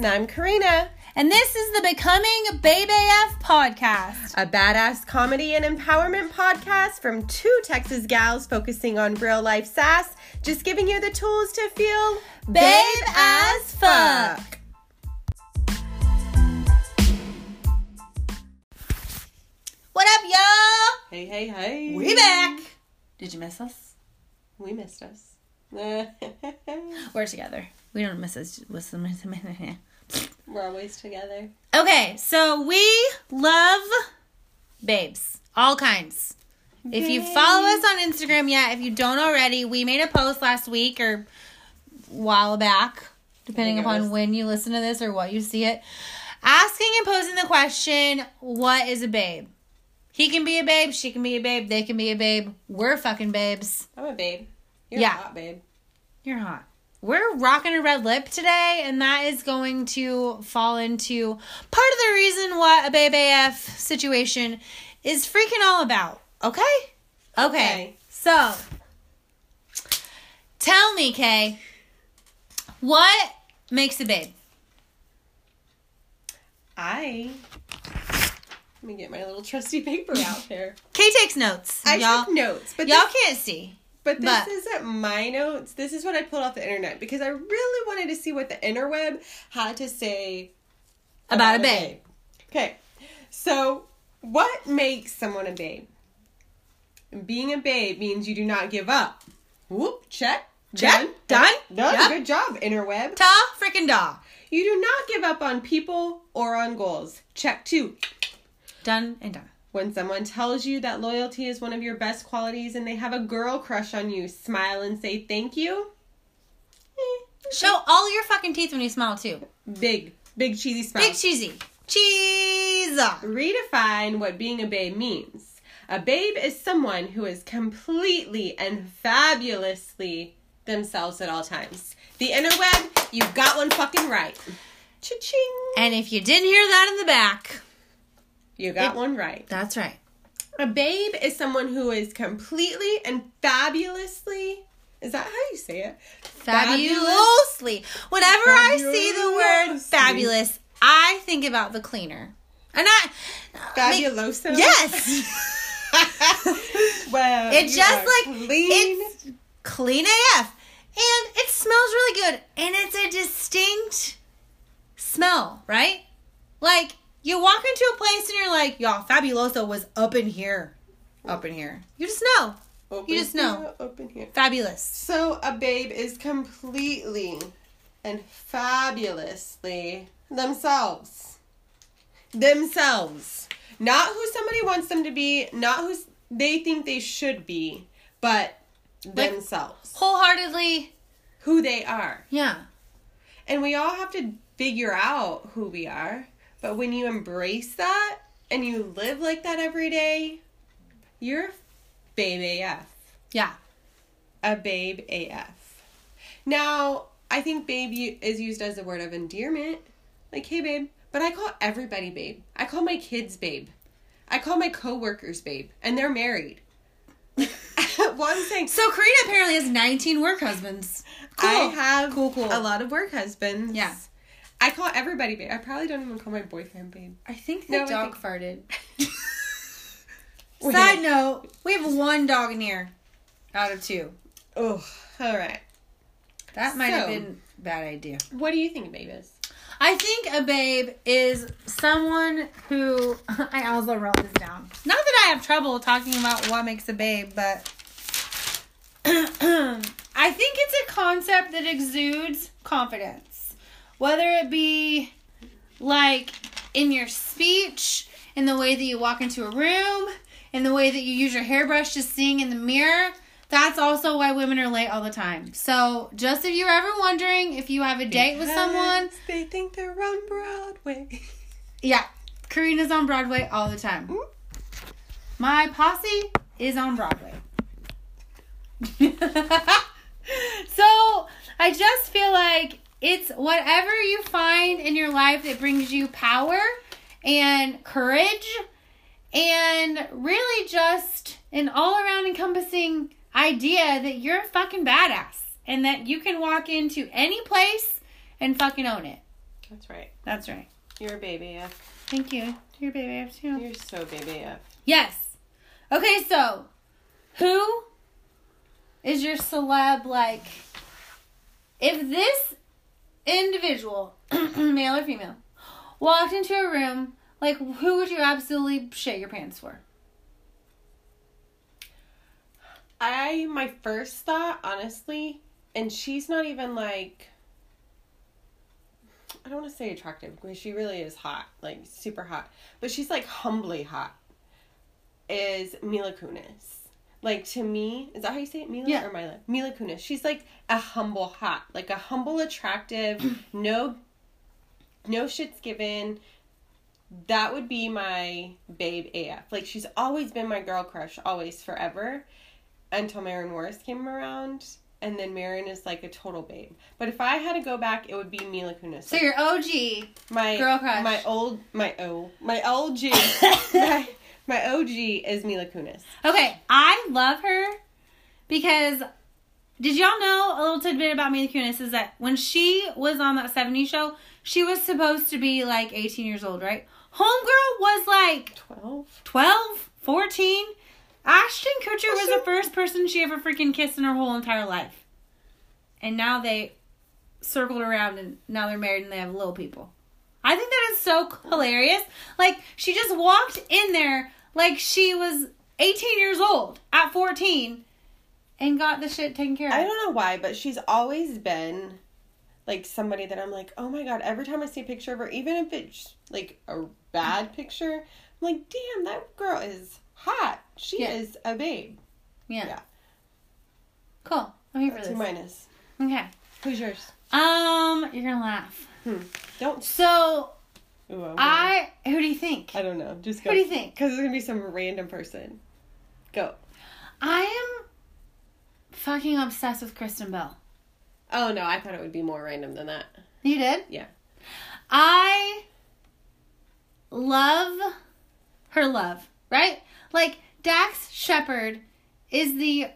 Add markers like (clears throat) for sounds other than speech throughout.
And I'm Karina, And this is the Becoming Babe AF podcast. a badass comedy and empowerment podcast from two Texas gals focusing on real life sass, just giving you the tools to feel Babe as fuck. What up, y'all? Hey, hey, hey. We back. Did you miss us? We missed us. (laughs) We're together. We don't miss us. We're always together. Okay, so we love babes, all kinds. If you follow us on Instagram yet, if you don't already, we made a post last week or while back, depending I think it upon was- when you listen to this or what you see it, asking and posing the question, what is a babe? He can be a babe, she can be a babe, they can be a babe. We're fucking babes. I'm a babe. You're Yeah. hot babe. You're hot. We're rocking a red lip today, and that is going to fall into part of the reason what a Babe AF situation is freaking all about. Okay? Okay. Okay. So, tell me, Kay, what makes a babe? I. Let me get my little trusty paper out there. Kay takes notes. I y'all, took notes, but y'all this, can't see. But this but- isn't my notes. This is what I pulled off the internet because I really wanted to see what the interweb had to say About a babe. Okay, so what makes someone a babe? Being a babe means you do not give up. Whoop, check. Check. Done. Done. Done. Yep. Good job, interweb. Ta freaking da. You do not give up on people or on goals. Check two. Done and done. When someone tells you that loyalty is one of your best qualities and they have a girl crush on you, smile and say thank you. Eh, Show all your fucking teeth when you smile, too. Big, big cheesy smile. Big cheesy. Cheese. redefine what being a babe means. A babe is someone who is completely and fabulously themselves at all times. The interweb, you got one fucking right. Cha-ching. And if you didn't hear that in the back, You got one right. that's right. A babe is someone who is completely and fabulously. Is that how you say it? Fabulously. Whenever I see the word fabulous, I think about the cleaner. And I. Fabuloso. Yes. (laughs) well, It's just like clean. it's clean AF. And it smells really good. And it's a distinct smell, right? Like you walk into a place and you're like, y'all, Fabuloso was up in here. Up in here. You just know. Open just know. here, Open here. Fabulous. So a babe is completely and fabulously themselves. Themselves. Not who somebody wants them to be, not who they think they should be, but Like- themselves. Wholeheartedly, Who they are. yeah. And we all have to figure out who we are. But when you embrace that and you live like that every day, you're a babe AF. Yeah. a babe AF. Now, I think babe is used as a word of endearment. Like, hey, babe. But I call everybody babe. I call my kids babe. I call my coworkers babe. And they're married. (laughs) well, I'm So Karina apparently has 19 work husbands. Cool. I have Cool, cool. a lot of work husbands. Yeah. I call everybody babe. I probably don't even call my boyfriend babe. I think the No, I dog farted. (laughs) Wait. Side note, we have one dog in here out of two. Oh, all right. That might have So- been a bad idea. What do you think a babe is? I think a babe is someone who (laughs) I also wrote this down. Not that I have trouble talking about what makes a babe, but (clears throat) I think it's a concept that exudes confidence. Whether it be like in your speech, in the way that you walk into a room, in the way that you use your hairbrush to sing in the mirror. That's also why women are late all the time. So, just if you're ever wondering if you have a date with someone, They think they're on Broadway. yeah, Karina's on Broadway all the time. My posse is on Broadway. (laughs) so I just feel like it's whatever you find in your life that brings you power and courage and really just an all around encompassing idea that you're a fucking badass and that you can walk into any place and fucking own it. That's right. That's right. You're a baby AF. Thank you. Your baby too. You're so baby AF. Yes. Okay, so who is your celeb like if this individual, (clears throat) male or female, walked into a room, like who would you absolutely shit your pants for? I my first thought, honestly, and she's not even like I don't want to say attractive because she really is hot, like super hot, but she's like humbly hot. Is Mila Kunis. Like to me, is that how you say it? Mila Yeah. or Mila? Mila Kunis. She's like a humble hot, like a humble attractive, (clears throat) no no shits given. That would be my babe AF. Like she's always been my girl crush, always forever until Maren Morris came around. And then Maren is like a total babe. But if I had to go back, it would be Mila Kunis. So your OG. my girl crush. My old my oh my OG (laughs) my, my OG is Mila Kunis. Okay, I love her because did y'all know a little tidbit about Mila Kunis is that when she was on that 70s show, she was supposed to be like 18 years old, right? Homegirl was like Twelve. 12, 14. Ashton Kutcher was the first person she ever freaking kissed in her whole entire life. And now they circled around and now they're married and they have little people. I think that is so hilarious. Like, she just walked in there like she was 18 years old at 14 and got the shit taken care of. I don't know why, but she's always been like somebody that I'm like, oh my god, every time I see a picture of her, even if it's like a bad picture, I'm like, damn, that girl is hot. She Yeah. is a babe. yeah. yeah. Cool. I'm here for this. a minus. Okay. Who's yours? Um, you're gonna laugh. Don't. So Ooh, I'm I, who do you think? I don't know. Just go. Who do you think? Because it's gonna be some random person. Go. I am fucking obsessed with Kristen Bell. Oh no, I thought it would be more random than that. You did? Yeah. I love her love, right? Like Dax Shepard is the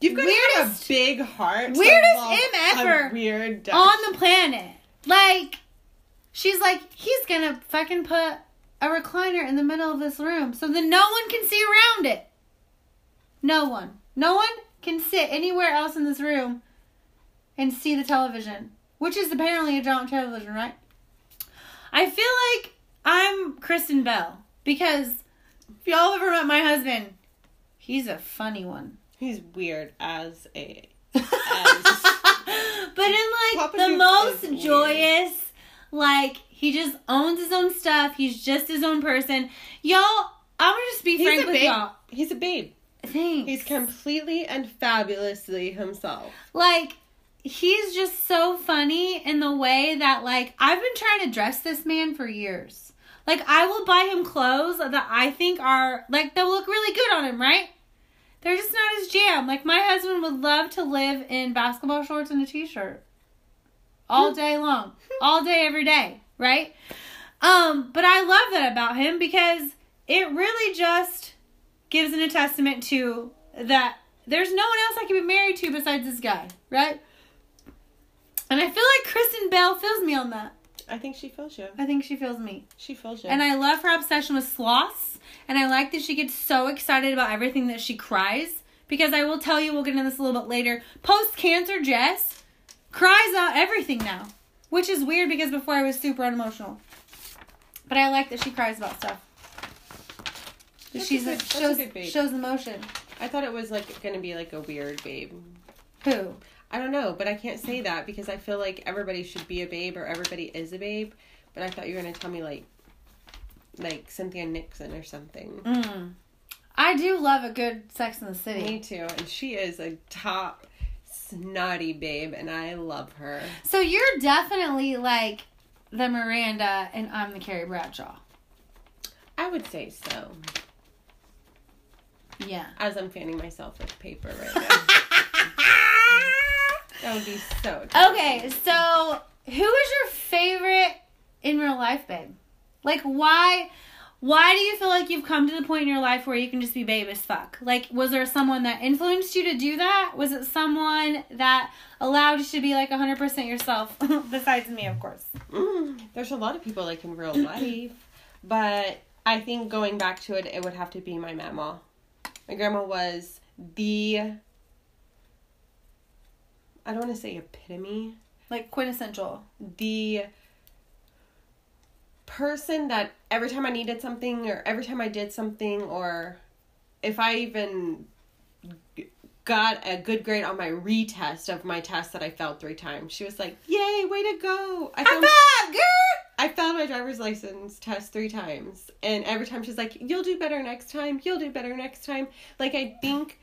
You've got have a Weirdest- big heart. weirdest love M a ever Weird. On the planet. Like she's like he's gonna fucking put a recliner in the middle of this room so that no one can see around it. No one. No one can sit anywhere else in this room and see the television, which is apparently a giant television, right? I feel like I'm Kristen Bell because if y'all ever met my husband, he's a funny one. He's weird as a. (laughs) but in like Papa the Duke most joyous, like he just owns his own stuff. He's just his own person. Y'all, I'm gonna just be He's frank a with babe. y'all. He's a babe. Thanks. He's completely and fabulously himself. like he's just so funny in the way that like I've been trying to dress this man for years. Like I will buy him clothes that I think are like they'll look really good on him, right? They're just not his jam. Like my husband would love to live in basketball shorts and a t-shirt all day long, all day every day, right? Um, but I love that about him because it really just gives an a testament to that there's no one else I can be married to besides this guy, right? And I feel like Kristen Bell feels me on that. I think she feels you. I think she feels me. She feels you. And I love her obsession with sloths. And I like that she gets so excited about everything that she cries. Because I will tell you, we'll get into this a little bit later. Post cancer, Jess cries out everything now. Which is weird because before I was super unemotional. But I like that she cries about stuff. That She's good- shows good babe. shows emotion. I thought it was like gonna be like a weird babe. Who? I don't know, but I can't say that because I feel like everybody should be a babe or everybody is a babe. But I thought you were gonna tell me like, like Cynthia Nixon or something. Mm. I do love a good Sex in the City. Me too, and she is a top snotty babe, and I love her. So you're definitely like the Miranda, and I'm the Carrie Bradshaw. I would say so. Yeah. As I'm fanning myself with paper right now, (laughs) that would be so. okay, so who is your favorite in real life, babe? Like, why? Why do you feel like you've come to the point in your life where you can just be babe as fuck? Like, was there someone that influenced you to do that? Was it someone that allowed you to be like 100% yourself? (laughs) Besides me, of course. Mm, there's a lot of people like in real life, but I think going back to it, it would have to be my mama. My grandma was the. I don't want to say epitome. Like, quintessential. The person that every time I needed something or every time I did something or if I even got a good grade on my retest of my test that I failed three times, she was like, "Yay, way to go!" I found, girl! I failed my driver's license test three times, and every time she's like, "You'll do better next time. You'll do better next time." Like I think,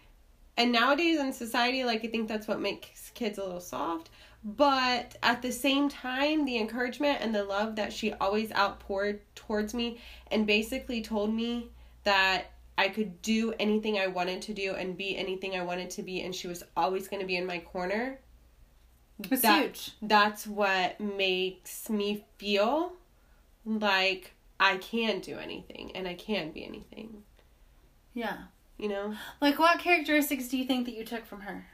and nowadays in society, like I think that's what makes kids a little soft. But at the same time, the encouragement and the love that she always outpoured towards me, and basically told me that I could do anything I wanted to do and be anything I wanted to be, and she was always going to be in my corner. It's that- huge. That's what makes me feel like I can do anything and I can be anything. Yeah. You know, Like, what characteristics do you think that you took from her?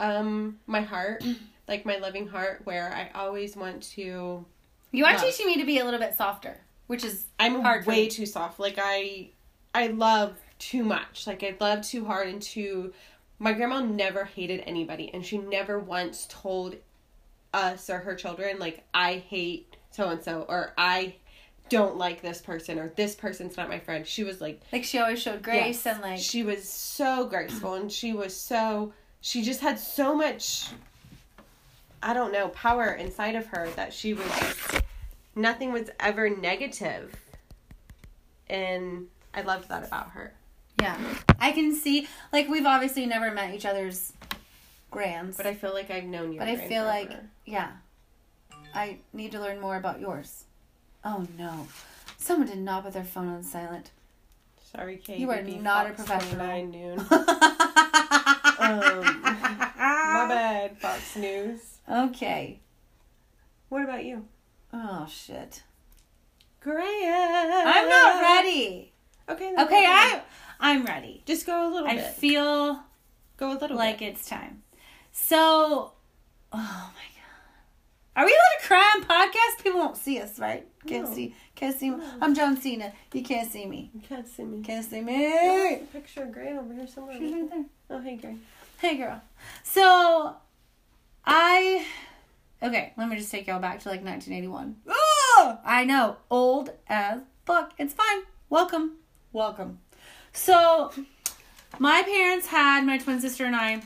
um, my heart, (clears throat) like my loving heart, where I always want to. You are Love. teaching me to be a little bit softer, which is I'm Hard way too soft. Like I, I love too much. Like I love too hard and too. My grandma never hated anybody, and she never once told us or her children like I hate so and so or I don't like this person or this person's not my friend. She was like like she always showed grace Yes. and like she was so graceful and she was so she just had so much I don't know power inside of her that she was nothing was ever negative and I loved that about her. yeah. I can see like we've obviously never met each other's grands, But I feel like I've known you. But I feel like yeah, I need to learn more about yours. Oh no, someone did not put their phone on silent. sorry, Kate. You are not a Fox professional. 29 noon. (laughs) um, (laughs) My bad, Fox News. Okay. What about you? Oh shit. Great. I'm not ready. Okay. Okay, I ahead. I'm ready. just go a little I bit. feel go a little like bit. it's time. So, oh my god, are we allowed to cry on podcast? People won't see us, right? Can't No. see, can't see. Me. I'm John Cena. You can't see me. You can't see me. Can't see me. a picture of Gray over here somewhere. She's right there. Oh, hey, Gray. Hey, girl. So, I. Okay, let me just take y'all back to like 1981. Oh, ah! I know, old as fuck. It's fine. Welcome, welcome. So, my parents had my twin sister and I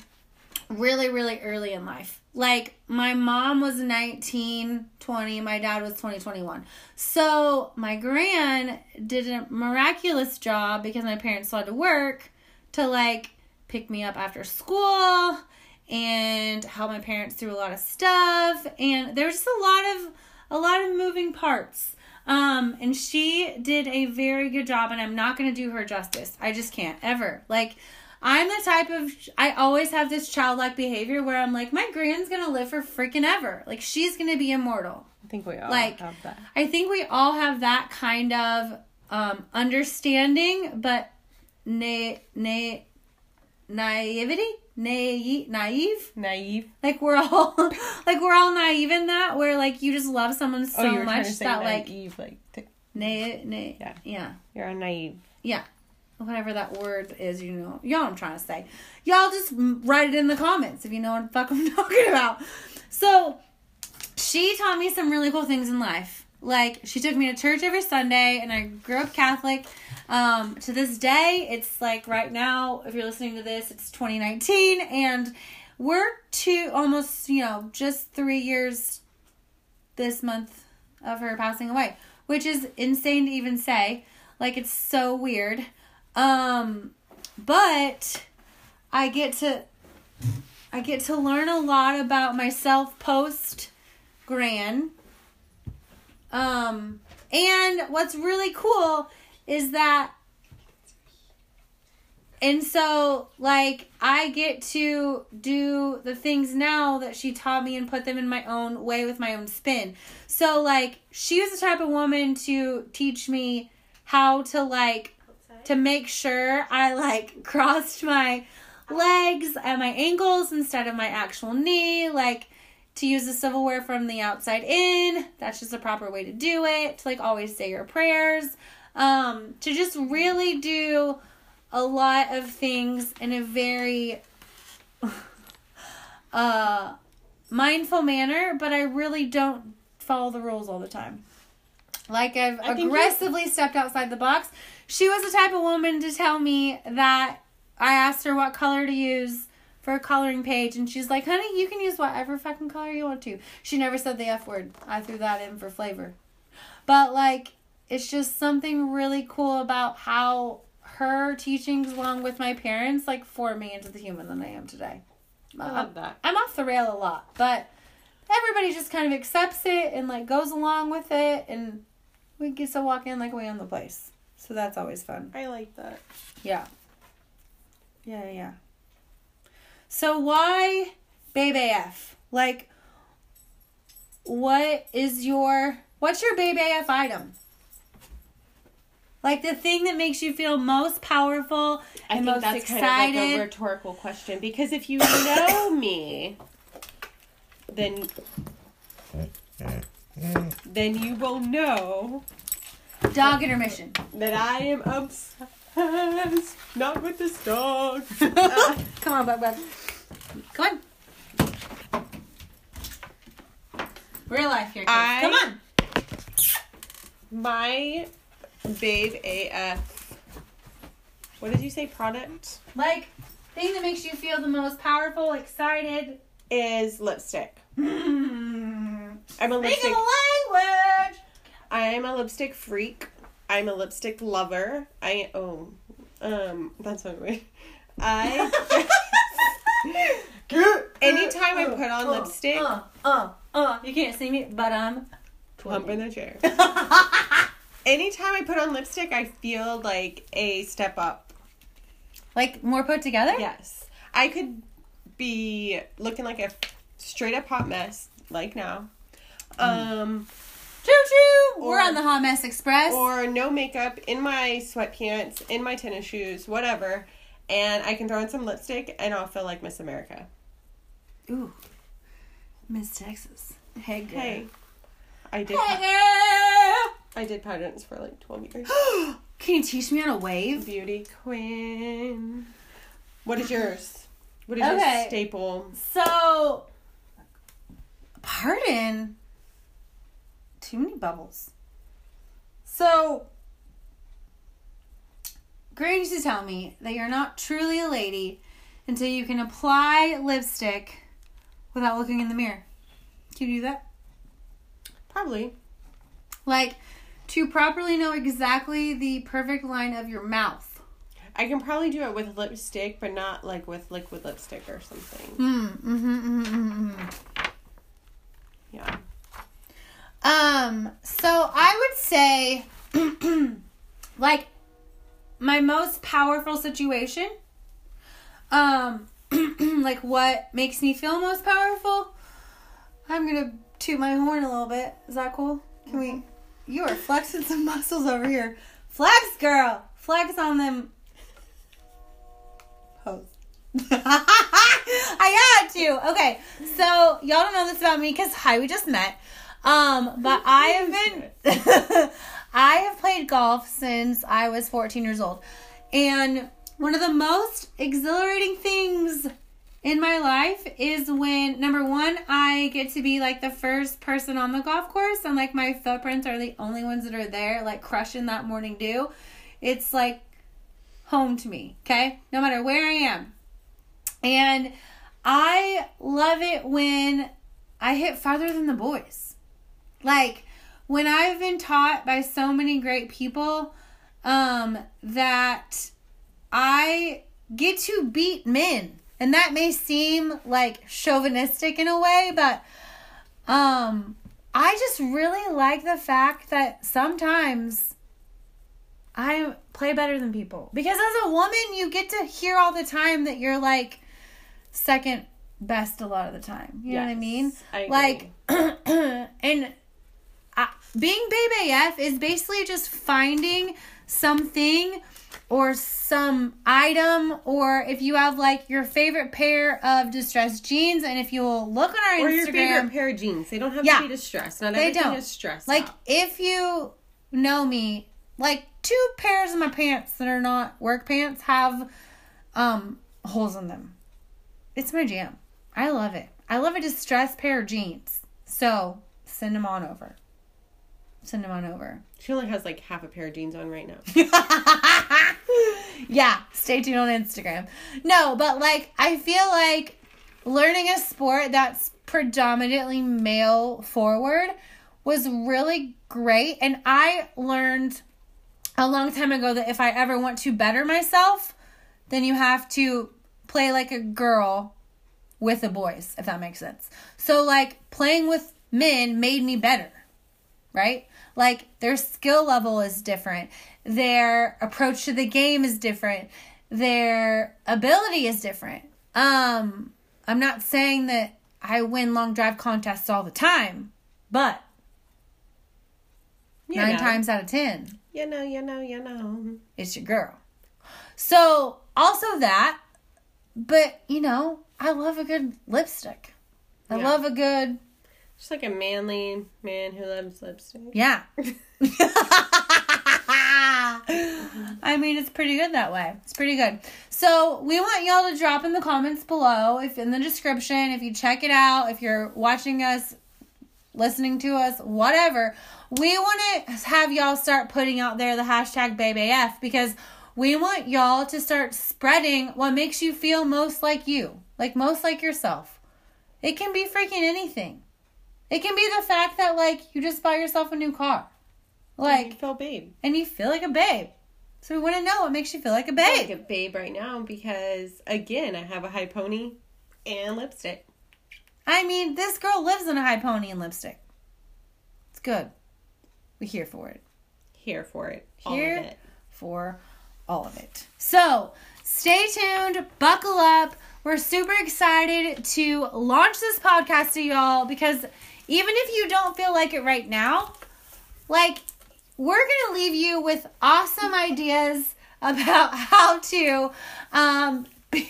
really, really early in life. Like, my mom was 19, 20, my dad was 20, 21. So, my gran did a miraculous job because my parents still had to work to like pick me up after school and help my parents through a lot of stuff. And there was just a lot of a lot of moving parts. Um and she did a very good job and i'm not going to do her justice. I just can't ever. Like i'm the type of i always have this childlike behavior where i'm like my grand's going to live for freaking ever. Like she's going to be immortal. I think we all Like, have that. I think we all have that kind of um, understanding, but na- na- naivety, naive, naive. Naive. Like we're all (laughs) like we're all naive in that, where like you just love someone oh, so oh, were trying much that like naive, like t- na- na- Yeah. yeah, you're a naive. yeah, whatever that word is, you know, y'all. I'm trying to say, y'all just write it in the comments if you know what the fuck I'm (laughs) talking about. So she taught me some really cool things in life. Like she took me to church every Sunday, and I grew up Catholic. Um, to this day, it's like right now, if you're listening to this, it's 2019, and we're two almost, you know, just three years this month of her passing away, which is insane to even say. Like it's so weird. Um, but I get to I get to learn a lot about myself post Gran. Um, and what's really cool is that and so like I get to do the things now that she taught me and put them in my own way with my own spin. So like she was the type of woman to teach me how to like to make sure I like (laughs) crossed my legs and my ankles instead of my actual knee, like to use the silverware from the outside in. That's just a proper way to do it. To like always say your prayers. Um, to just really do a lot of things in a very (laughs) uh mindful manner, but I really don't follow the rules all the time. Like I've I aggressively stepped outside the box. She was the type of woman to tell me that I asked her what color to use for a coloring page, and she's like, "Honey, you can use whatever fucking color you want to." She never said the f word. I threw that in for flavor, but like, it's just something really cool about how her teachings, along with my parents, like formed me into the human that I am today. I love that. I'm off the rail a lot, but everybody just kind of accepts it and like goes along with it, and we get to walk in like we own the place. So that's always fun. I like that. Yeah. Yeah, yeah, yeah. So why Babe AF? Like, what is your what's your Babe AF item? Like the thing that makes you feel most powerful I and think most that's excited. kind of like a rhetorical question because if you know (coughs) me, then then you will know Dog intermission. that I am obsessed. Not with this dog. (laughs) Come on, bud, bud. Come on. Real life here, kids. I- Come on. My babe AF. What did you say? Product Like, thing that makes you feel the most powerful, excited. is lipstick. Mm. (laughs) I'm a Speaking lipstick. of language. I am a lipstick freak. I'm a lipstick lover. I oh, um, that's so weird. I (laughs) anytime I put on lipstick, Uh, uh, uh. You can't see me, but I'm. pump in the chair. (laughs) Anytime I put on lipstick, I feel like a step up. like more put together. Yes, I could be looking like a straight up hot mess like now. Um, Choo choo. We're on the Hot Mess Express. or no makeup in my sweatpants, in my tennis shoes, whatever, and I can throw in some lipstick and I'll feel like Miss America. Ooh, Miss Texas. Hey, girl. Hey, I did. Hey, girl. I did pageants for like twelve years. (gasps) Can you teach me how to wave? Beauty queen. What is yours? What is Okay. your staple? So, pardon. Too many bubbles. So, Granny used to tell me that you're not truly a lady until you can apply lipstick without looking in the mirror. Can you do that? Probably. Like, to properly know exactly the perfect line of your mouth. I can probably do it with lipstick, but not like with liquid lipstick or something. Mm, mm-hmm, mm-hmm, mm-hmm. Yeah. Um, so I would say (clears throat) like my most powerful situation um (clears throat) like what makes me feel most powerful I'm gonna toot my horn a little bit. Is that cool? Can we you are flexing some (laughs) muscles over here. Flex girl! Flex on them pose. (laughs) I had to. Okay, so y'all don't know this about me because hi, we just met. Um, but I have been, (laughs) I have played golf since I was 14 years old, and one of the most exhilarating things in my life is when number one I get to be like the first person on the golf course, and like my footprints are the only ones that are there, like crushing that morning dew. It's like home to me. Okay, no matter where I am. And I love it when I hit farther than the boys. Like when I've been taught by so many great people um that I get to beat men. And that may seem like chauvinistic in a way, but um I just really like the fact that sometimes I play better than people. Because as a woman, you get to hear all the time that you're like second best a lot of the time. You know what I mean? I like (clears throat) and I, being babe AF is basically just finding something or some item or if you have like your favorite pair of distressed jeans and if you'll look on our Or Instagram your favorite pair of jeans. They don't have Yeah. to be distressed. Not They everything don't. is stressed. like out. if you know me like two pairs of my pants that are not work pants have um holes in them it's my jam i love it i love a distressed pair of jeans so send them on over send them on over she only has like half a pair of jeans on right now. (laughs) yeah, stay tuned on Instagram. No, but like I feel like learning a sport that's predominantly male forward was really great and I learned a long time ago that if I ever want to better myself, then you have to play like a girl with the boys, if that makes sense. So like playing with men made me better right? Like their skill level is different, their approach to the game is different, their ability is different. Um, I'm not saying that I win long drive contests all the time, but You nine know. times out of ten, You know, you know, you know. it's your girl. So also that, but you know, I love a good lipstick. I Yeah. love a good Just like a manly man who loves lipstick. Yeah. (laughs) I mean, it's pretty good that way. It's pretty good. So, we want y'all to drop in the comments below, if in the description, if you check it out, if you're watching us, listening to us, whatever. We want to have y'all start putting out there the hashtag BabeAF because we want y'all to start spreading what makes you feel most like you, like most like yourself. It can be freaking anything. It can be the fact that like you just bought yourself a new car. like you Like feel babe. and you feel like a babe. So we want to know what makes you feel like a babe. like a babe right now because again I have a high pony and lipstick. I mean, this girl lives in a high pony and lipstick. It's good. We're here for it. Here for it. Here for all of it. So stay tuned, buckle up. We're super excited to launch this podcast to y'all because even if you don't feel like it right now, like we're gonna leave you with awesome ideas about (laughs) how to um (laughs)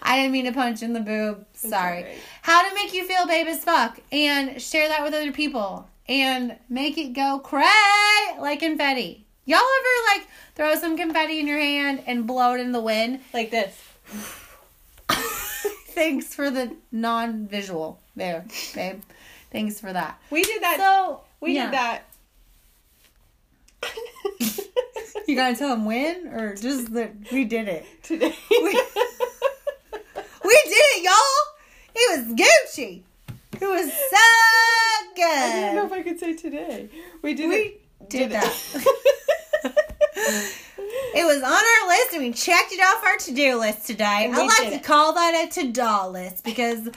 I didn't mean to punch in the boob. Sorry. How to make you feel babe as fuck and share that with other people and make it go cray like confetti. Y'all ever like throw some confetti in your hand and blow it in the wind? Like this. (laughs) Thanks for the non-visual there, babe. Thanks for that. We did that. So we yeah. did that. (laughs) You gotta tell them when or just that we did it. today. (laughs) We- We did it, y'all. It was Gucci. It was so good. I didn't know if I could say today. We did We it. did that. It was on our list and we checked it off our to-do list today. I like to it. call that a to-do list because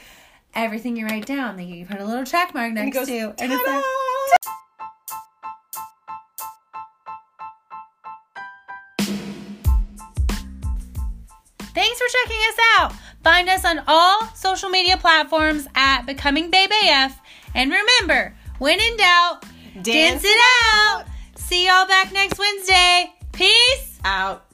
everything you write down, then you put a little check mark next goes, to. And it's like, Thanks for checking us out. Find us on all social media platforms at Becoming Babe AF. And remember, when in doubt, dance, Dance it out. See y'all back next Wednesday. Peace. Out.